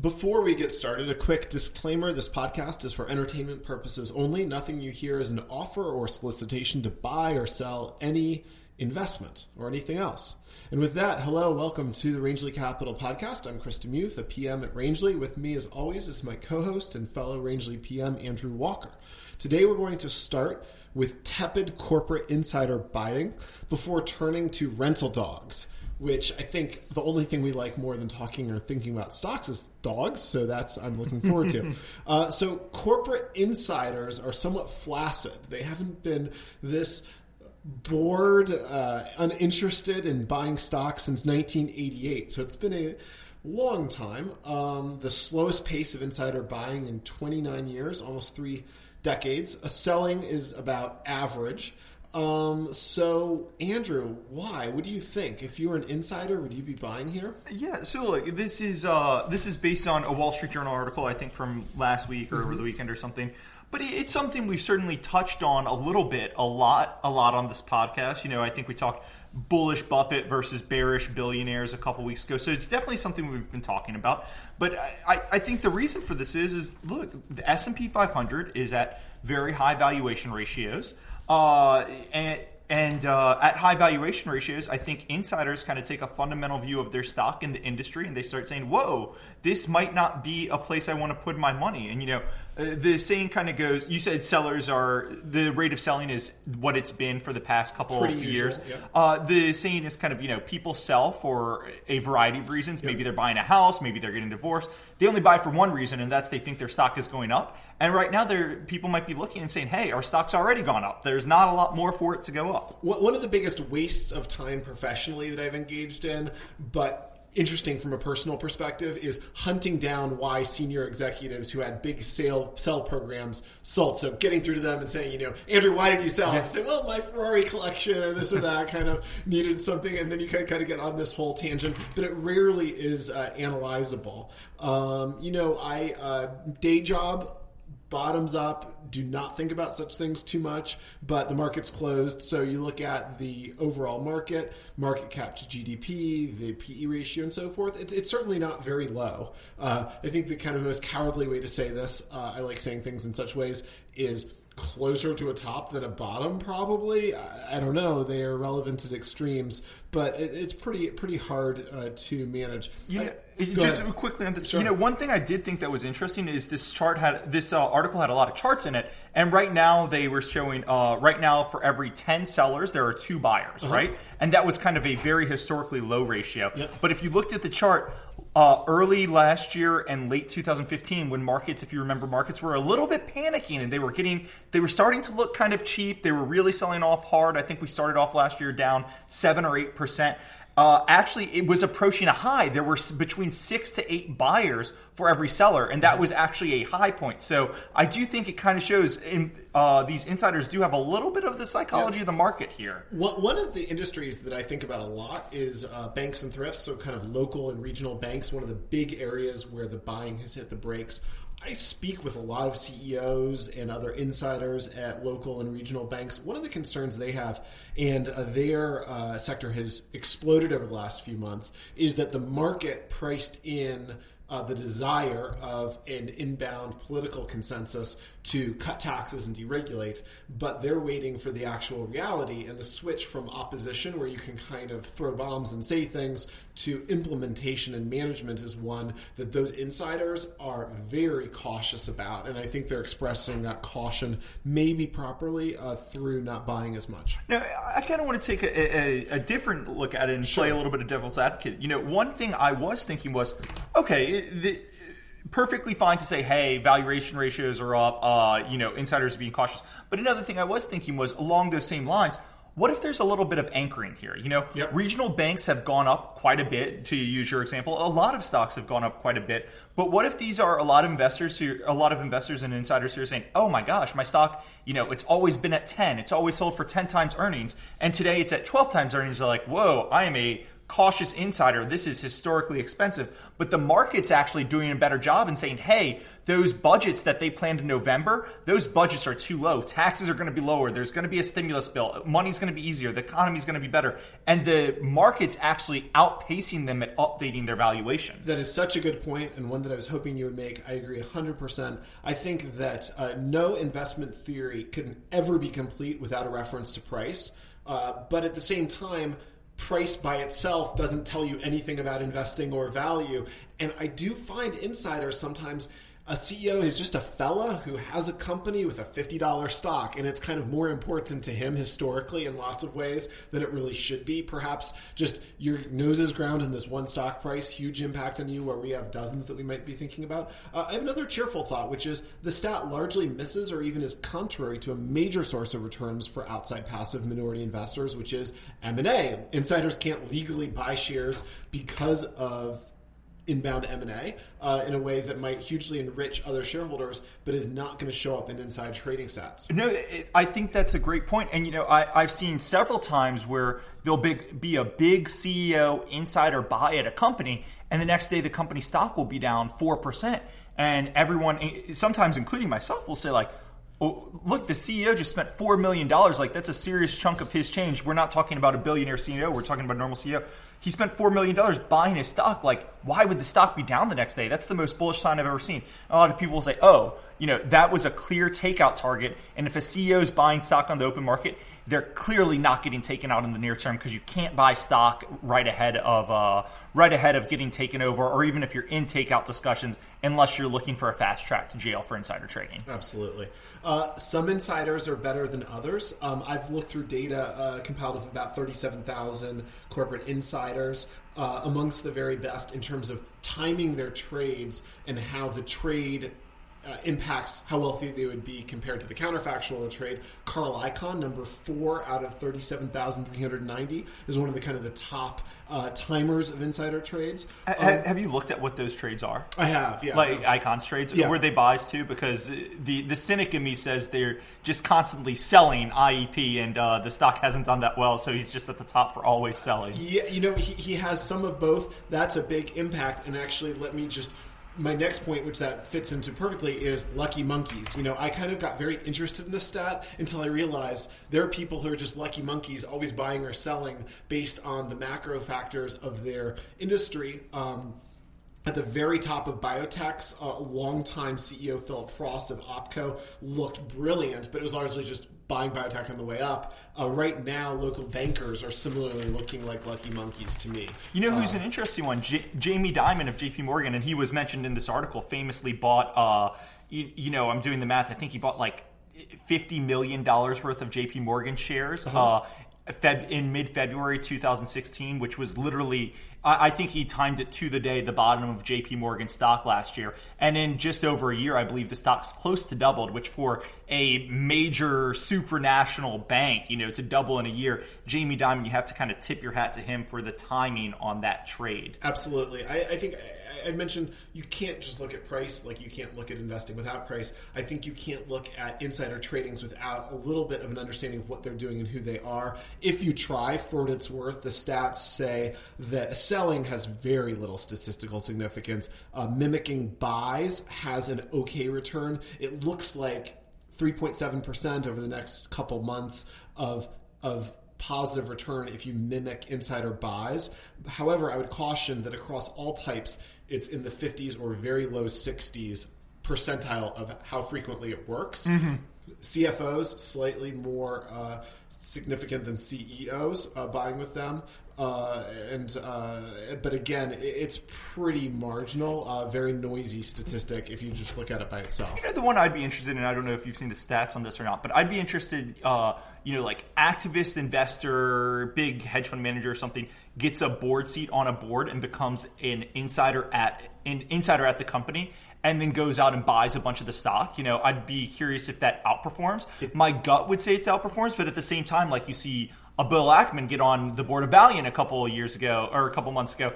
Before we get started, a quick disclaimer this podcast is for entertainment purposes only. Nothing you hear is an offer or solicitation to buy or sell any investment or anything else. And with that, hello, welcome to the Rangeley Capital Podcast. I'm Chris DeMuth, a PM at Rangeley. With me, as always, is my co host and fellow Rangeley PM, Andrew Walker. Today, we're going to start with tepid corporate insider biting before turning to rental dogs which I think the only thing we like more than talking or thinking about stocks is dogs. So that's I'm looking forward to. Uh, so corporate insiders are somewhat flaccid. They haven't been this bored, uh, uninterested in buying stocks since 1988. So it's been a long time. Um, the slowest pace of insider buying in 29 years, almost three decades. A selling is about average. Um, so Andrew, why? What do you think? If you were an insider, would you be buying here? Yeah, so look, this is uh, this is based on a Wall Street Journal article, I think from last week or mm-hmm. over the weekend or something. But it's something we've certainly touched on a little bit, a lot, a lot on this podcast. You know, I think we talked bullish Buffett versus bearish billionaires a couple weeks ago. So it's definitely something we've been talking about. But I, I think the reason for this is, is look, the S and P 500 is at very high valuation ratios. Uh, and and uh, at high valuation ratios, I think insiders kind of take a fundamental view of their stock in the industry and they start saying, whoa, this might not be a place I want to put my money. And, you know, uh, the saying kind of goes you said sellers are, the rate of selling is what it's been for the past couple Pretty of usual, years. Yeah. Uh, the saying is kind of, you know, people sell for a variety of reasons. Yep. Maybe they're buying a house, maybe they're getting divorced. They only buy for one reason, and that's they think their stock is going up. And right now, there people might be looking and saying, hey, our stock's already gone up. There's not a lot more for it to go up. One of the biggest wastes of time professionally that I've engaged in, but interesting from a personal perspective is hunting down why senior executives who had big sale sell programs sold. So getting through to them and saying, you know, Andrew, why did you sell? And say, well, my Ferrari collection or this or that kind of needed something, and then you kind of, kind of get on this whole tangent. But it rarely is uh, analyzable. Um, you know, I uh, day job bottoms up, do not think about such things too much, but the market's closed. So you look at the overall market, market cap to GDP, the PE ratio, and so forth. It, it's certainly not very low. Uh, I think the kind of most cowardly way to say this, uh, I like saying things in such ways, is closer to a top than a bottom probably i, I don't know they are relevant at extremes but it, it's pretty pretty hard uh, to manage you know, I, just ahead. quickly on this sure. you know one thing i did think that was interesting is this chart had this uh, article had a lot of charts in it and right now they were showing uh, right now for every 10 sellers there are two buyers uh-huh. right and that was kind of a very historically low ratio but if you looked at the chart uh, early last year and late 2015 when markets if you remember markets were a little bit panicking and they were getting they were starting to look kind of cheap they were really selling off hard i think we started off last year down 7 or 8% uh, actually it was approaching a high. There were between six to eight buyers for every seller, and that was actually a high point. So I do think it kind of shows in, uh, these insiders do have a little bit of the psychology yeah. of the market here. One of the industries that I think about a lot is uh, banks and thrifts, so kind of local and regional banks. One of the big areas where the buying has hit the brakes. I speak with a lot of CEOs and other insiders at local and regional banks. One of the concerns they have, and uh, their uh, sector has exploded over the last few months, is that the market priced in uh, the desire of an inbound political consensus to cut taxes and deregulate, but they're waiting for the actual reality and the switch from opposition, where you can kind of throw bombs and say things, to implementation and management is one that those insiders are very cautious about. And I think they're expressing that caution maybe properly uh, through not buying as much. Now, I kind of want to take a, a, a, different look at it and sure. play a little bit of devil's advocate. You know, one thing I was thinking was okay, the, perfectly fine to say, hey, valuation ratios are up, uh, you know, insiders are being cautious. But another thing I was thinking was along those same lines, what if there's a little bit of anchoring here? You know, yep. regional banks have gone up quite a bit. To use your example, a lot of stocks have gone up quite a bit. But what if these are a lot of investors who, a lot of investors and insiders who are saying, "Oh my gosh, my stock, you know, it's always been at ten. It's always sold for ten times earnings, and today it's at twelve times earnings." They're like, "Whoa, I am a cautious insider, this is historically expensive, but the market's actually doing a better job and saying, hey, those budgets that they planned in November, those budgets are too low. Taxes are going to be lower. There's going to be a stimulus bill. Money's going to be easier. The economy's going to be better. And the market's actually outpacing them at updating their valuation. That is such a good point, and one that I was hoping you would make. I agree 100%. I think that uh, no investment theory can ever be complete without a reference to price. Uh, but at the same time, price by itself doesn't tell you anything about investing or value. And I do find insiders sometimes a CEO is just a fella who has a company with a $50 stock, and it's kind of more important to him historically in lots of ways than it really should be. Perhaps just your nose is ground in this one stock price, huge impact on you, where we have dozens that we might be thinking about. Uh, I have another cheerful thought, which is the stat largely misses or even is contrary to a major source of returns for outside passive minority investors, which is M&A. Insiders can't legally buy shares because of inbound M&A uh, in a way that might hugely enrich other shareholders, but is not going to show up in inside trading stats. No, it, I think that's a great point. And, you know, I, have seen several times where there'll be, be a big CEO insider buy at a company, and the next day the company stock will be down 4%. And everyone, sometimes including myself, will say, like, look, the CEO just spent four million dollars. Like that's a serious chunk of his change. We're not talking about a billionaire CEO. We're talking about a normal CEO. He spent four million dollars buying his stock. Like, why would the stock be down the next day? That's the most bullish sign I've ever seen. A lot of people will say, "Oh, you know, that was a clear takeout target." And if a CEO is buying stock on the open market, they're clearly not getting taken out in the near term because you can't buy stock right ahead of uh, right ahead of getting taken over, or even if you're in takeout discussions, unless you're looking for a fast track to jail for insider trading. Absolutely. Uh, some insiders are better than others. Um, I've looked through data uh, compiled of about 37,000 corporate insiders. Uh, amongst the very best in terms of timing their trades and how the trade uh, impacts how wealthy they would be compared to the counterfactual of the trade. Carl Icahn, number four out of 37,390, is one of the kind of the top uh, timers of insider trades. Um, have you looked at what those trades are? I have, yeah. Like Icahn's trades? Yeah. Were they buys too? Because the, the cynic in me says they're just constantly selling IEP and uh, the stock hasn't done that well, so he's just at the top for always selling. Yeah, you know, he, he has some of both. That's a big impact. And actually, let me just my next point, which that fits into perfectly, is lucky monkeys. You know, I kind of got very interested in this stat until I realized there are people who are just lucky monkeys, always buying or selling based on the macro factors of their industry. Um, at the very top of biotechs, uh, longtime CEO Philip Frost of OPKO looked brilliant, but it was largely just buying biotech on the way up. Uh, right now, local bankers are similarly looking like lucky monkeys to me. You know who's uh, an interesting one? J- Jamie Dimon of J.P. Morgan, and he was mentioned in this article. Famously bought, uh, you, you, know, I'm doing the math. I think he bought like fifty million dollars worth of J.P. Morgan shares. Uh-huh. Feb, in mid February 2016, which was literally, I, I, think he timed it to the day the bottom of JP Morgan stock last year. And in just over a year, I believe the stock's close to doubled, which for a major supranational bank, you know, to double in a year, Jamie Dimon, you have to kind of tip your hat to him for the timing on that trade. Absolutely. I, I think I mentioned you can't just look at price like you can't look at investing without price. I think you can't look at insider tradings without a little bit of an understanding of what they're doing and who they are. If you try, for what it's worth, the stats say that selling has very little statistical significance. Uh, mimicking buys has an okay return. It looks like 3.7% over the next couple months of of positive return if you mimic insider buys. However, I would caution that across all types, it's in the 50s or very low 60s percentile of how frequently it works. Mm-hmm. CFOs slightly more uh, significant than CEOs uh, buying with them, uh, and uh, but again, it's pretty marginal, uh, very noisy statistic if you just look at it by itself. You know, the one I'd be interested in. I don't know if you've seen the stats on this or not, but I'd be interested. Uh, you know, like activist investor, big hedge fund manager or something gets a board seat on a board and becomes an insider at an insider at the company and then goes out and buys a bunch of the stock. You know, I'd be curious if that outperforms. My gut would say it's outperforms, but at the same time, like you see a Bill Ackman get on the board of Valeant a couple of years ago or a couple months ago,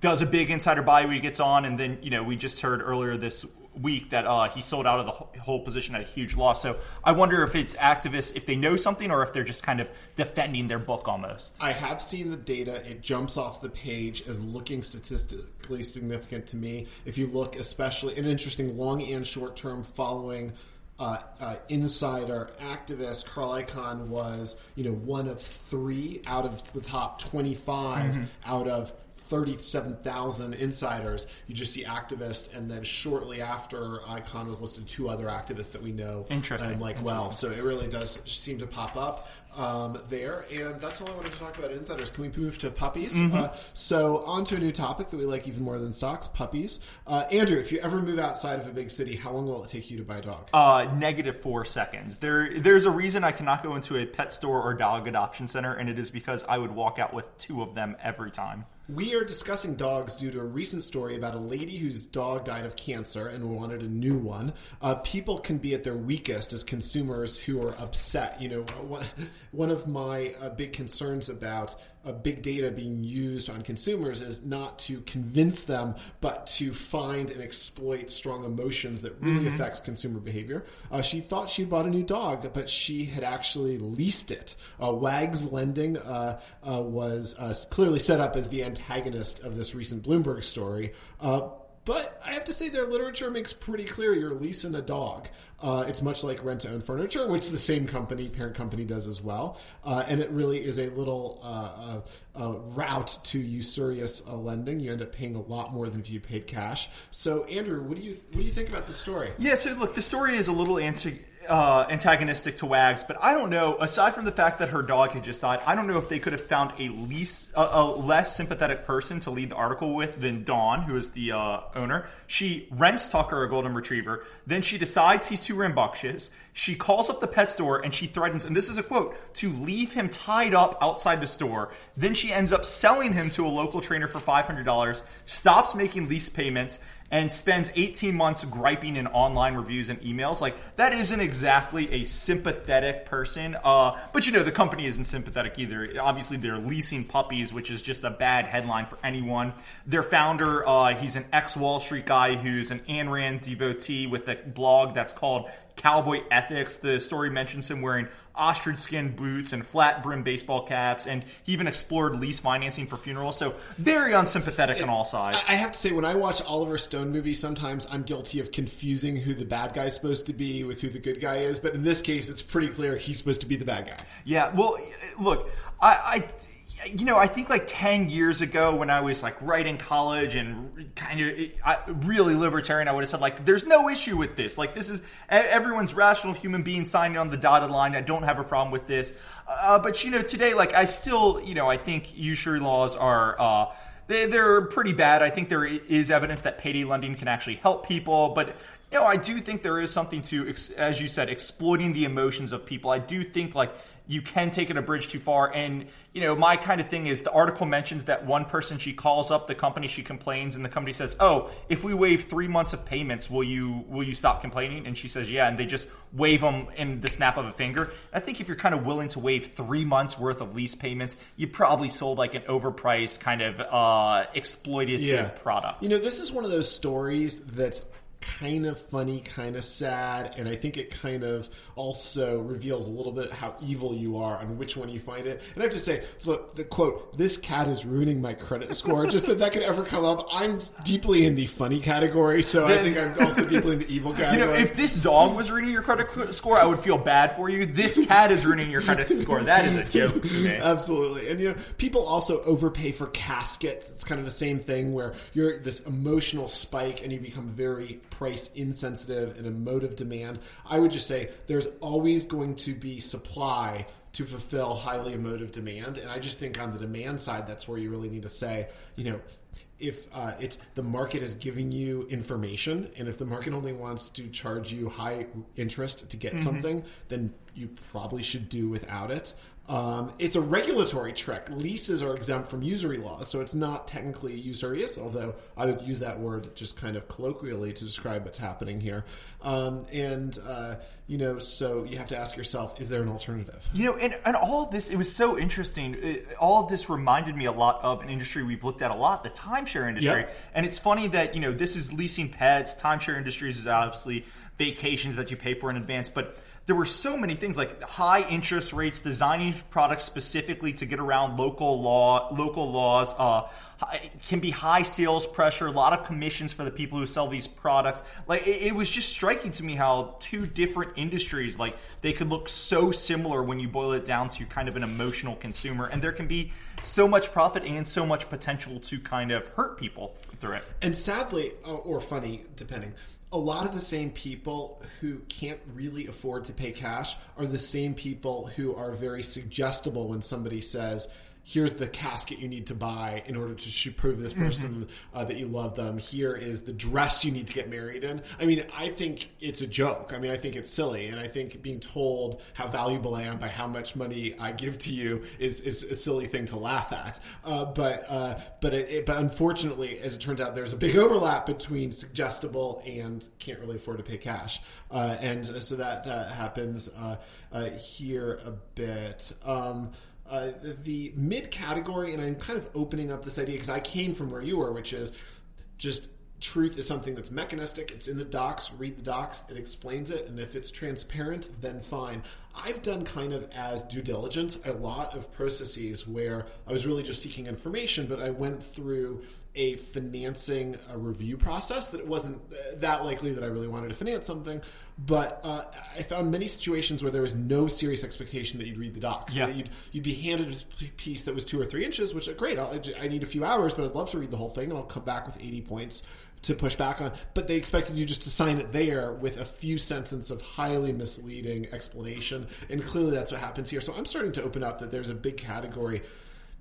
does a big insider buy where he gets on, and then you know we just heard earlier this week that uh, he sold out of the whole position at a huge loss. So I wonder if it's activists, if they know something, or if they're just kind of defending their book almost. I have seen the data. It jumps off the page as looking statistically significant to me. If you look, especially an interesting long and short term following. Uh, uh, insider activist Carl Icahn was, you know, one of three out of the top 25 mm-hmm. out of 37,000 insiders. You just see activists, and then shortly after Icahn was listed two other activists that we know. Interesting. And like, Interesting. well, so it really does seem to pop up um, there. And that's all I wanted to talk about insiders. Can we move to puppies? Mm-hmm. Uh, so, on to a new topic that we like even more than stocks puppies. Uh, Andrew, if you ever move outside of a big city, how long will it take you to buy a dog? Uh, negative four seconds. There, There's a reason I cannot go into a pet store or dog adoption center, and it is because I would walk out with two of them every time. We are discussing dogs due to a recent story about a lady whose dog died of cancer and wanted a new one. Uh, people can be at their weakest as consumers who are upset. You know, one, one of my uh, big concerns about uh, big data being used on consumers is not to convince them, but to find and exploit strong emotions that really mm-hmm. affects consumer behavior. Uh, she thought she bought a new dog, but she had actually leased it. Uh, Wags Lending uh, uh, was uh, clearly set up as the antagonist of this recent Bloomberg story. But I have to say, their literature makes pretty clear you're leasing a dog. Uh, it's much like rent to own furniture, which the same company, parent company, does as well. Uh, and it really is a little uh, uh, uh route to usurious uh, lending. You end up paying a lot more than if you paid cash. So, Andrew, what do you what do you think about the story? Yeah. So, look, the story is a little anti- uh, antagonistic to Wags, but I don't know. Aside from the fact that her dog had just died, I don't know if they could have found a least a, less sympathetic person to lead the article with than Dawn, who is the uh, owner. She rents Tucker a golden retriever. Then she decides he's too rambunctious. She calls up the pet store and she threatens, and this is a quote, to leave him tied up outside the store. Then she ends up selling him to a local trainer for five hundred dollars. Stops making lease payments and spends 18 months griping in online reviews and emails. Like, that isn't exactly a sympathetic person. Uh, but you know, the company isn't sympathetic either. Obviously, they're leasing puppies, which is just a bad headline for anyone. Their founder, uh, he's an ex Wall Street guy who's an Ayn Rand devotee with a blog that's called cowboy ethics. The story mentions him wearing ostrich skin boots and flat brim baseball caps, and he even explored lease financing for funerals. So very unsympathetic on all sides. I have to say, when I watch Oliver Stone movies, sometimes I'm guilty of confusing who the bad guy's supposed to be with who the good guy is. But in this case, it's pretty clear he's supposed to be the bad guy. Yeah. Well, look, I, I you know, I think like 10 years ago when I was like right in college and kind of really libertarian, I would have said, like, there's no issue with this. Like, this is everyone's rational human being signing on the dotted line. I don't have a problem with this. Uh, but, you know, today, like, I still, you know, I think usury laws are. Uh, they, they're pretty bad. I think there is evidence that payday lending can actually help people, but you know, I do think there is something to, as you said, exploiting the emotions of people. I do think like you can take it a bridge too far. And, you know, my kind of thing is the article mentions that one person she calls up the company, she complains, and the company says, Oh, if we waive three months of payments, will you will you stop complaining? And she says, Yeah, and they just waive them in the snap of a finger. I think if you're kind of willing to waive three months worth of lease payments, you probably sold like an overpriced kind of uh exploitative yeah. product. You know, this is one of those stories that's kind of funny, kind of sad, and I think it kind of also reveals a little bit how evil you are on which one you find it. And I have to say, look, the quote, "This cat is ruining my credit score." just that that could ever come up. I'm deeply in the funny category, so I think I'm also deeply in the evil category. You know, if this dog was ruining your credit score, I would feel bad for you. This cat is ruining your credit score. That is a joke to me. Absolutely, and you know, people also overpay for caskets. It's kind of the same thing where you're this emotional spike and you become very price insensitive and emotive demand. I would just say there's always going to be supply to fulfill highly emotive demand. And I just think on the demand side, that's where you really need to say, you know, if uh, it's the market is giving you information, and if the market only wants to charge you high interest to get mm-hmm. something, then you probably should do without it. Um, it's a regulatory trick. Leases are exempt from usury laws, so it's not technically usurious, although I would use that word just kind of colloquially to describe what's happening here. Um, and, uh, you know, so you have to ask yourself, is there an alternative? You know, and, and all of this, it was so interesting. It, all of this reminded me a lot of an industry we've looked at a lot, the timeshare industry. Yep. And it's funny that, you know, this is leasing pets, timeshare industries is obviously vacations that you pay for in advance, but there were so many things like high interest rates, designing products specifically to get around local law, local laws. Uh, can be high sales pressure, a lot of commissions for the people who sell these products. Like it, it was just striking to me how two different industries, like they could look so similar when you boil it down to kind of an emotional consumer, and there can be so much profit and so much potential to kind of hurt people through it. And sadly, uh, or funny, depending, a lot of the same people who can't really afford to pay cash are the same people who are very suggestible when somebody says, here's the casket you need to buy in order to prove this person mm-hmm. uh, that you love them. Here is the dress you need to get married in. I mean, I think it's a joke. I mean, I think it's silly, and I think being told how valuable I am by how much money I give to you is, is a silly thing to laugh at. Uh, but uh, but it, it, but unfortunately, as it turns out, there's a big overlap between suggestible and can't really afford to pay cash, uh, and so that that happens uh, uh, here a bit. Um, uh, the mid category, and I'm kind of opening up this idea because I came from where you were, which is just truth is something that's mechanistic. It's in the docs. Read the docs. It explains it, and if it's transparent, then fine. I've done kind of as due diligence a lot of processes where I was really just seeking information, but I went through a financing a review process that it wasn't that likely that I really wanted to finance something. But uh, I found many situations where there was no serious expectation that you'd read the docs. Yeah. You'd, you'd be handed a piece that was two or three inches, which great. I'll, I need a few hours, but I'd love to read the whole thing, and I'll come back with 80 points to push back on. But they expected you just to sign it there with a few sentences of highly misleading explanation. And clearly that's what happens here. So I'm starting to open up that there's a big category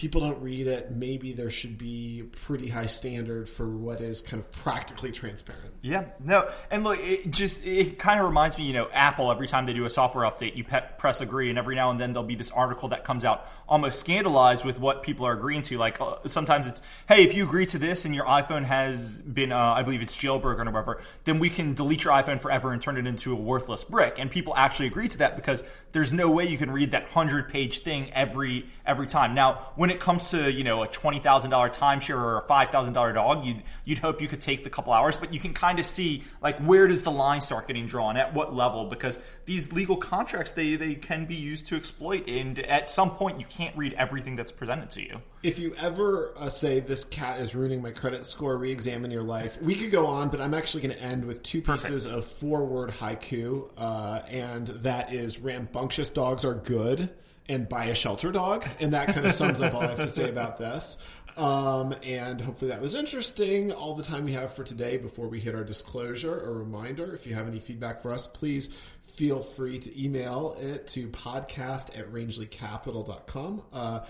people don't read it. Maybe there should be a pretty high standard for what is kind of practically transparent. Yeah, no, and look, it just it kind of reminds me, you know, Apple. Every time they do a software update, you pe- press agree, and every now and then there'll be this article that comes out almost scandalized with what people are agreeing to. Like uh, sometimes it's, hey, if you agree to this and your iPhone has been, uh, I believe it's jailbroken or whatever, then we can delete your iPhone forever and turn it into a worthless brick. And people actually agree to that because there's no way you can read that hundred page thing every every time. Now, when when it comes to you know a twenty thousand dollar timeshare or a five thousand dollar dog, you'd you'd hope you could take the couple hours, but you can kind of see like where does the line start getting drawn at what level because these legal contracts they they can be used to exploit, and at some point you can't read everything that's presented to you. If you ever uh, say this cat is ruining my credit score, re-examine your life. We could go on, but I'm actually going to end with two pieces Perfect. of four-word haiku, uh, and that is rambunctious dogs are good and buy a shelter dog. And that kind of sums up all I have to say about this. Um, and hopefully that was interesting. All the time we have for today before we hit our disclosure. A reminder if you have any feedback for us, please feel free to email it to podcast at rangeleycapital.com. Uh,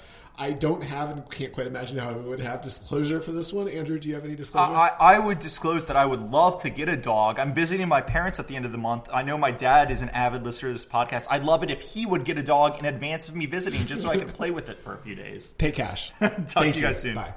I don't have and can't quite imagine how I would have disclosure for this one. Andrew, do you have any disclosure? I, I would disclose that I would love to get a dog. I'm visiting my parents at the end of the month. I know my dad is an avid listener to this podcast. I'd love it if he would get a dog in advance of me visiting just so I can play with it for a few days. Pay cash. Talk Thank to you guys soon. Bye.